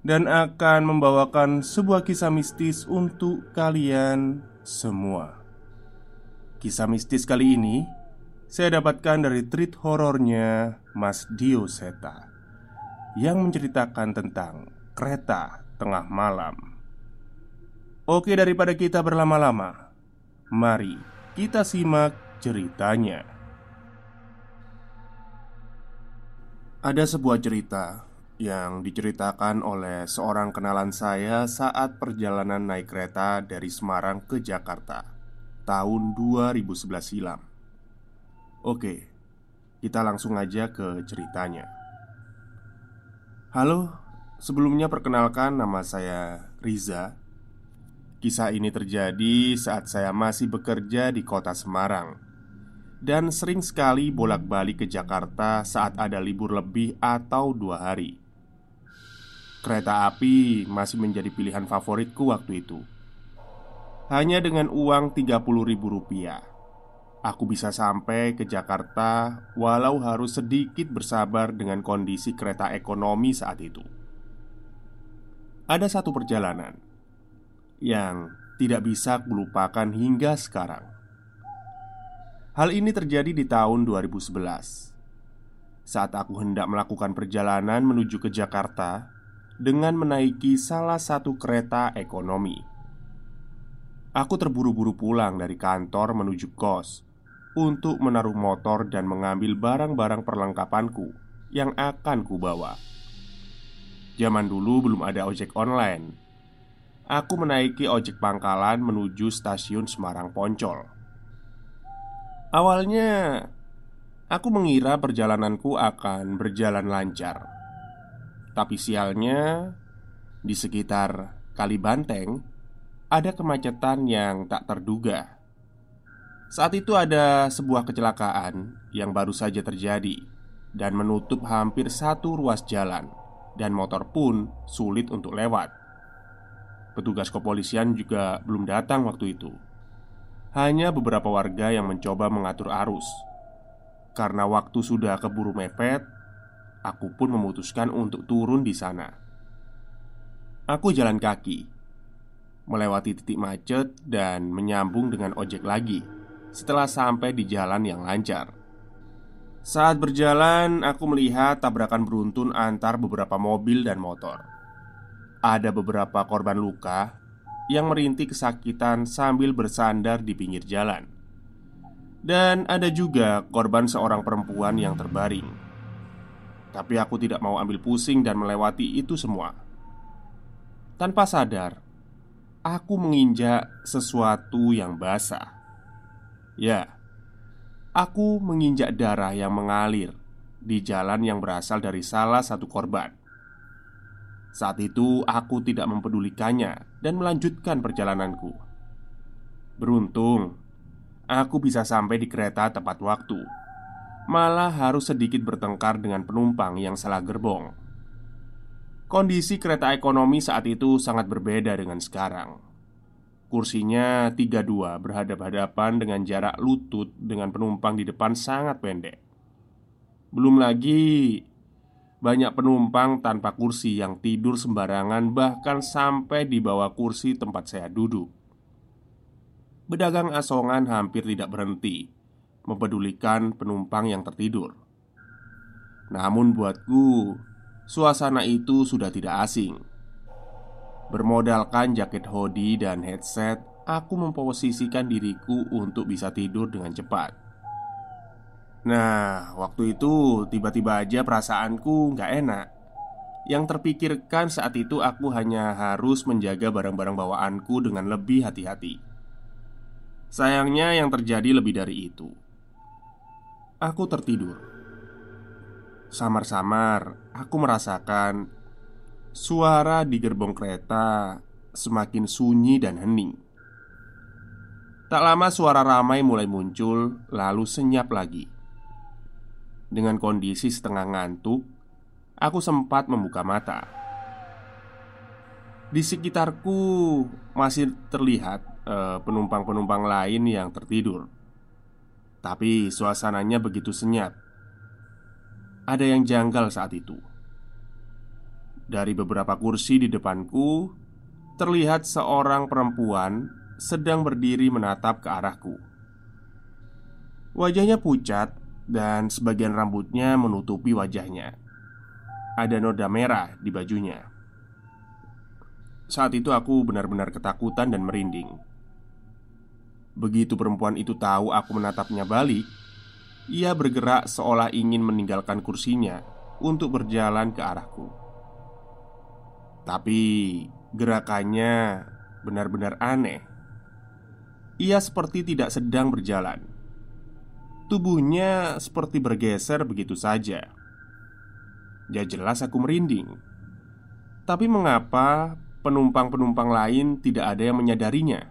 dan akan membawakan sebuah kisah mistis untuk kalian semua. Kisah mistis kali ini saya dapatkan dari treat horornya Mas Dio Seta yang menceritakan tentang kereta tengah malam. Oke, daripada kita berlama-lama, mari kita simak ceritanya. Ada sebuah cerita yang diceritakan oleh seorang kenalan saya saat perjalanan naik kereta dari Semarang ke Jakarta tahun 2011 silam. Oke, kita langsung aja ke ceritanya. Halo, sebelumnya perkenalkan nama saya Riza. Kisah ini terjadi saat saya masih bekerja di kota Semarang dan sering sekali bolak-balik ke Jakarta saat ada libur lebih atau dua hari. Kereta api masih menjadi pilihan favoritku waktu itu. Hanya dengan uang 30 ribu rupiah. Aku bisa sampai ke Jakarta Walau harus sedikit bersabar dengan kondisi kereta ekonomi saat itu. Ada satu perjalanan Yang tidak bisa kulupakan hingga sekarang. Hal ini terjadi di tahun 2011 Saat aku hendak melakukan perjalanan menuju ke Jakarta dengan menaiki salah satu kereta ekonomi. Aku terburu-buru pulang dari kantor menuju kos untuk menaruh motor dan mengambil barang-barang perlengkapanku yang akan kubawa. Zaman dulu belum ada ojek online. Aku menaiki ojek pangkalan menuju stasiun Semarang Poncol. Awalnya, aku mengira perjalananku akan berjalan lancar tapi sialnya, di sekitar Kali Banteng ada kemacetan yang tak terduga. Saat itu ada sebuah kecelakaan yang baru saja terjadi dan menutup hampir satu ruas jalan, dan motor pun sulit untuk lewat. Petugas kepolisian juga belum datang waktu itu. Hanya beberapa warga yang mencoba mengatur arus. Karena waktu sudah keburu mepet, Aku pun memutuskan untuk turun di sana. Aku jalan kaki, melewati titik macet, dan menyambung dengan ojek lagi setelah sampai di jalan yang lancar. Saat berjalan, aku melihat tabrakan beruntun antar beberapa mobil dan motor. Ada beberapa korban luka yang merintih kesakitan sambil bersandar di pinggir jalan, dan ada juga korban seorang perempuan yang terbaring. Tapi aku tidak mau ambil pusing dan melewati itu semua. Tanpa sadar, aku menginjak sesuatu yang basah. Ya, aku menginjak darah yang mengalir di jalan yang berasal dari salah satu korban. Saat itu, aku tidak mempedulikannya dan melanjutkan perjalananku. Beruntung, aku bisa sampai di kereta tepat waktu. Malah harus sedikit bertengkar dengan penumpang yang salah gerbong. Kondisi kereta ekonomi saat itu sangat berbeda dengan sekarang. Kursinya 32 berhadap-hadapan dengan jarak lutut dengan penumpang di depan sangat pendek. Belum lagi banyak penumpang tanpa kursi yang tidur sembarangan, bahkan sampai di bawah kursi tempat saya duduk. Pedagang asongan hampir tidak berhenti mempedulikan penumpang yang tertidur. Namun, buatku, suasana itu sudah tidak asing. Bermodalkan jaket hoodie dan headset, aku memposisikan diriku untuk bisa tidur dengan cepat. Nah, waktu itu tiba-tiba aja perasaanku nggak enak Yang terpikirkan saat itu aku hanya harus menjaga barang-barang bawaanku dengan lebih hati-hati Sayangnya yang terjadi lebih dari itu Aku tertidur Samar-samar aku merasakan Suara di gerbong kereta semakin sunyi dan hening Tak lama suara ramai mulai muncul, lalu senyap lagi. Dengan kondisi setengah ngantuk, aku sempat membuka mata. Di sekitarku masih terlihat eh, penumpang-penumpang lain yang tertidur, tapi suasananya begitu senyap. Ada yang janggal saat itu. Dari beberapa kursi di depanku, terlihat seorang perempuan sedang berdiri menatap ke arahku. Wajahnya pucat dan sebagian rambutnya menutupi wajahnya. Ada noda merah di bajunya. Saat itu aku benar-benar ketakutan dan merinding. Begitu perempuan itu tahu aku menatapnya balik, ia bergerak seolah ingin meninggalkan kursinya untuk berjalan ke arahku. Tapi gerakannya benar-benar aneh. Ia seperti tidak sedang berjalan Tubuhnya seperti bergeser begitu saja. Ya jelas aku merinding. Tapi mengapa penumpang-penumpang lain tidak ada yang menyadarinya?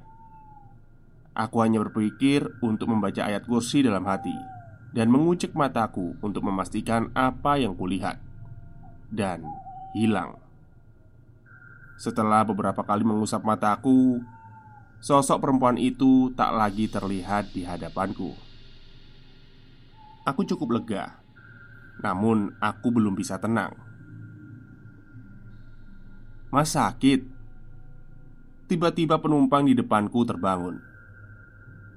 Aku hanya berpikir untuk membaca ayat kursi dalam hati dan mengucek mataku untuk memastikan apa yang kulihat dan hilang. Setelah beberapa kali mengusap mataku, sosok perempuan itu tak lagi terlihat di hadapanku. Aku cukup lega, namun aku belum bisa tenang. Mas sakit. Tiba-tiba penumpang di depanku terbangun.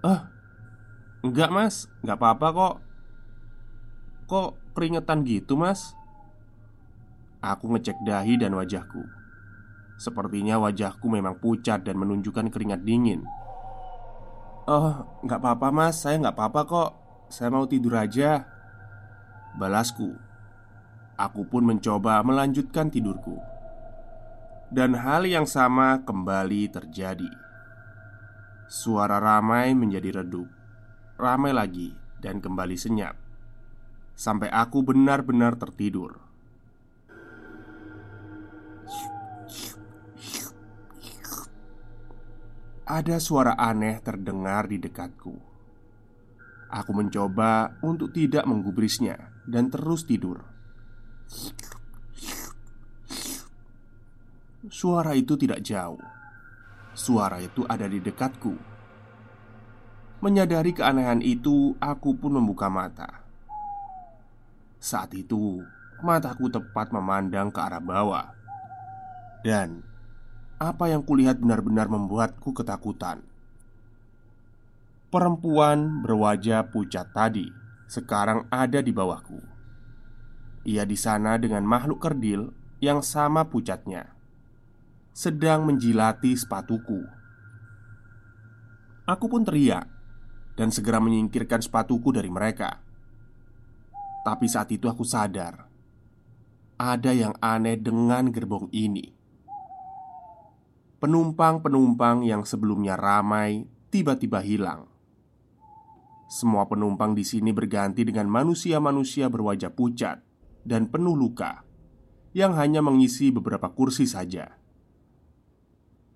Eh, enggak mas, enggak apa-apa kok. Kok keringetan gitu mas? Aku ngecek dahi dan wajahku. Sepertinya wajahku memang pucat dan menunjukkan keringat dingin. Oh, nggak apa-apa mas, saya nggak apa-apa kok saya mau tidur aja Balasku Aku pun mencoba melanjutkan tidurku Dan hal yang sama kembali terjadi Suara ramai menjadi redup Ramai lagi dan kembali senyap Sampai aku benar-benar tertidur Ada suara aneh terdengar di dekatku Aku mencoba untuk tidak menggubrisnya dan terus tidur. Suara itu tidak jauh. Suara itu ada di dekatku. Menyadari keanehan itu, aku pun membuka mata. Saat itu, mataku tepat memandang ke arah bawah, dan apa yang kulihat benar-benar membuatku ketakutan. Perempuan berwajah pucat tadi sekarang ada di bawahku. Ia di sana dengan makhluk kerdil yang sama pucatnya, sedang menjilati sepatuku. Aku pun teriak dan segera menyingkirkan sepatuku dari mereka. Tapi saat itu aku sadar ada yang aneh dengan gerbong ini. Penumpang-penumpang yang sebelumnya ramai tiba-tiba hilang. Semua penumpang di sini berganti dengan manusia-manusia berwajah pucat dan penuh luka yang hanya mengisi beberapa kursi saja.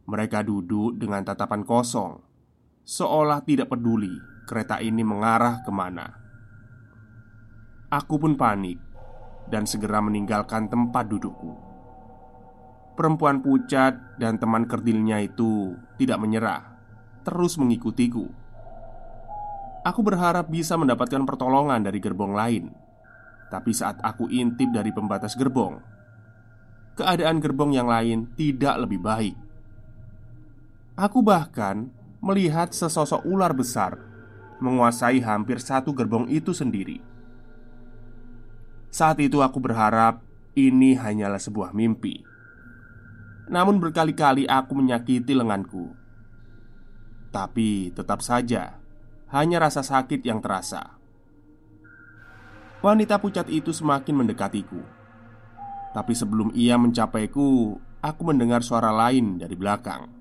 Mereka duduk dengan tatapan kosong, seolah tidak peduli kereta ini mengarah ke mana. Aku pun panik dan segera meninggalkan tempat dudukku. Perempuan pucat dan teman kerdilnya itu tidak menyerah, terus mengikutiku. Aku berharap bisa mendapatkan pertolongan dari gerbong lain, tapi saat aku intip dari pembatas gerbong, keadaan gerbong yang lain tidak lebih baik. Aku bahkan melihat sesosok ular besar menguasai hampir satu gerbong itu sendiri. Saat itu aku berharap ini hanyalah sebuah mimpi. Namun berkali-kali aku menyakiti lenganku. Tapi tetap saja hanya rasa sakit yang terasa. Wanita pucat itu semakin mendekatiku. Tapi sebelum ia mencapaiku, aku mendengar suara lain dari belakang.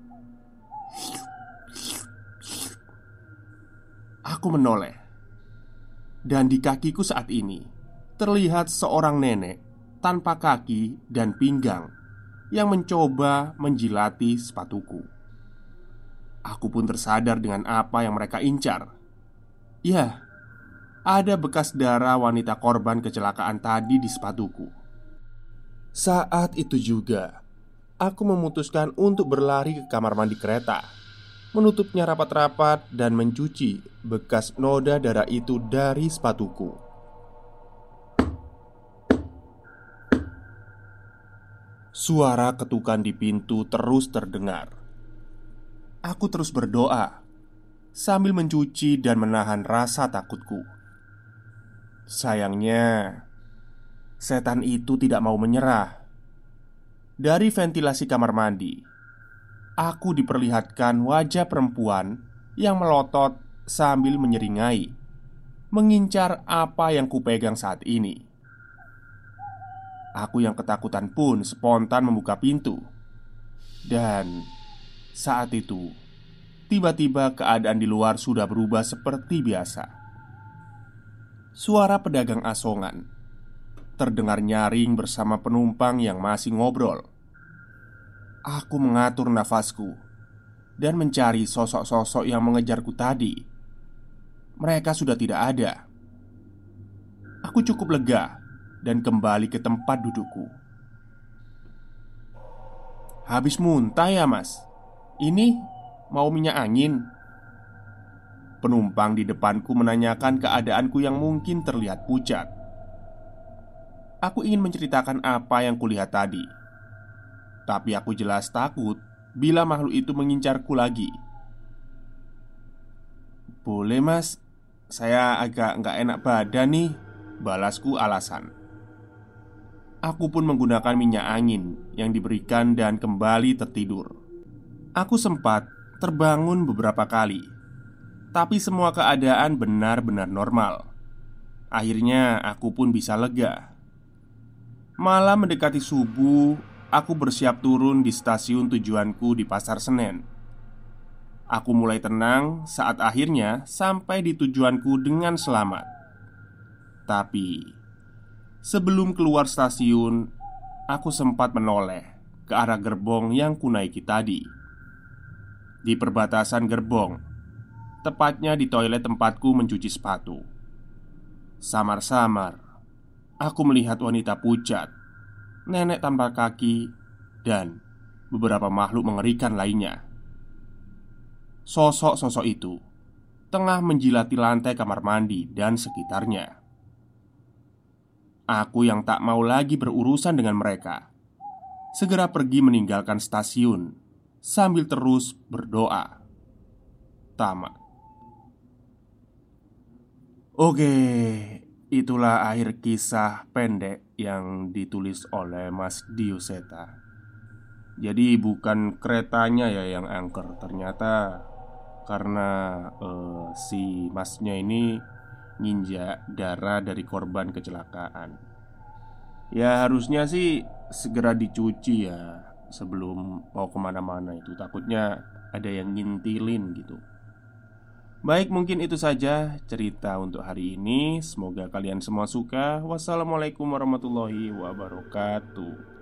Aku menoleh, dan di kakiku saat ini terlihat seorang nenek tanpa kaki dan pinggang yang mencoba menjilati sepatuku. Aku pun tersadar dengan apa yang mereka incar. Ya, ada bekas darah wanita korban kecelakaan tadi di sepatuku. Saat itu juga, aku memutuskan untuk berlari ke kamar mandi kereta, menutupnya rapat-rapat dan mencuci bekas noda darah itu dari sepatuku. Suara ketukan di pintu terus terdengar. Aku terus berdoa sambil mencuci dan menahan rasa takutku. Sayangnya, setan itu tidak mau menyerah. Dari ventilasi kamar mandi, aku diperlihatkan wajah perempuan yang melotot sambil menyeringai, mengincar apa yang kupegang saat ini. Aku yang ketakutan pun spontan membuka pintu. Dan saat itu Tiba-tiba keadaan di luar sudah berubah seperti biasa. Suara pedagang asongan Terdengar nyaring bersama penumpang yang masih ngobrol Aku mengatur nafasku Dan mencari sosok-sosok yang mengejarku tadi Mereka sudah tidak ada Aku cukup lega dan kembali ke tempat dudukku. Habis muntah ya, Mas? Ini mau minyak angin? Penumpang di depanku menanyakan keadaanku yang mungkin terlihat pucat. Aku ingin menceritakan apa yang kulihat tadi, tapi aku jelas takut bila makhluk itu mengincarku lagi. Boleh, Mas. Saya agak nggak enak badan nih. Balasku alasan. Aku pun menggunakan minyak angin yang diberikan dan kembali tertidur. Aku sempat terbangun beberapa kali, tapi semua keadaan benar-benar normal. Akhirnya, aku pun bisa lega. Malam mendekati subuh, aku bersiap turun di stasiun tujuanku di Pasar Senen. Aku mulai tenang saat akhirnya sampai di tujuanku dengan selamat. Tapi Sebelum keluar stasiun, aku sempat menoleh ke arah gerbong yang kunaiki tadi. Di perbatasan gerbong, tepatnya di toilet tempatku mencuci sepatu. Samar-samar, aku melihat wanita pucat, nenek tanpa kaki, dan beberapa makhluk mengerikan lainnya. Sosok-sosok itu tengah menjilati lantai kamar mandi dan sekitarnya. Aku yang tak mau lagi berurusan dengan mereka Segera pergi meninggalkan stasiun Sambil terus berdoa Tamat Oke, itulah akhir kisah pendek yang ditulis oleh Mas Dioseta. Jadi bukan keretanya ya yang angker, ternyata karena uh, si masnya ini nginjak darah dari korban kecelakaan. Ya harusnya sih segera dicuci ya sebelum mau ke mana-mana itu takutnya ada yang ngintilin gitu Baik mungkin itu saja cerita untuk hari ini. Semoga kalian semua suka. Wassalamualaikum warahmatullahi wabarakatuh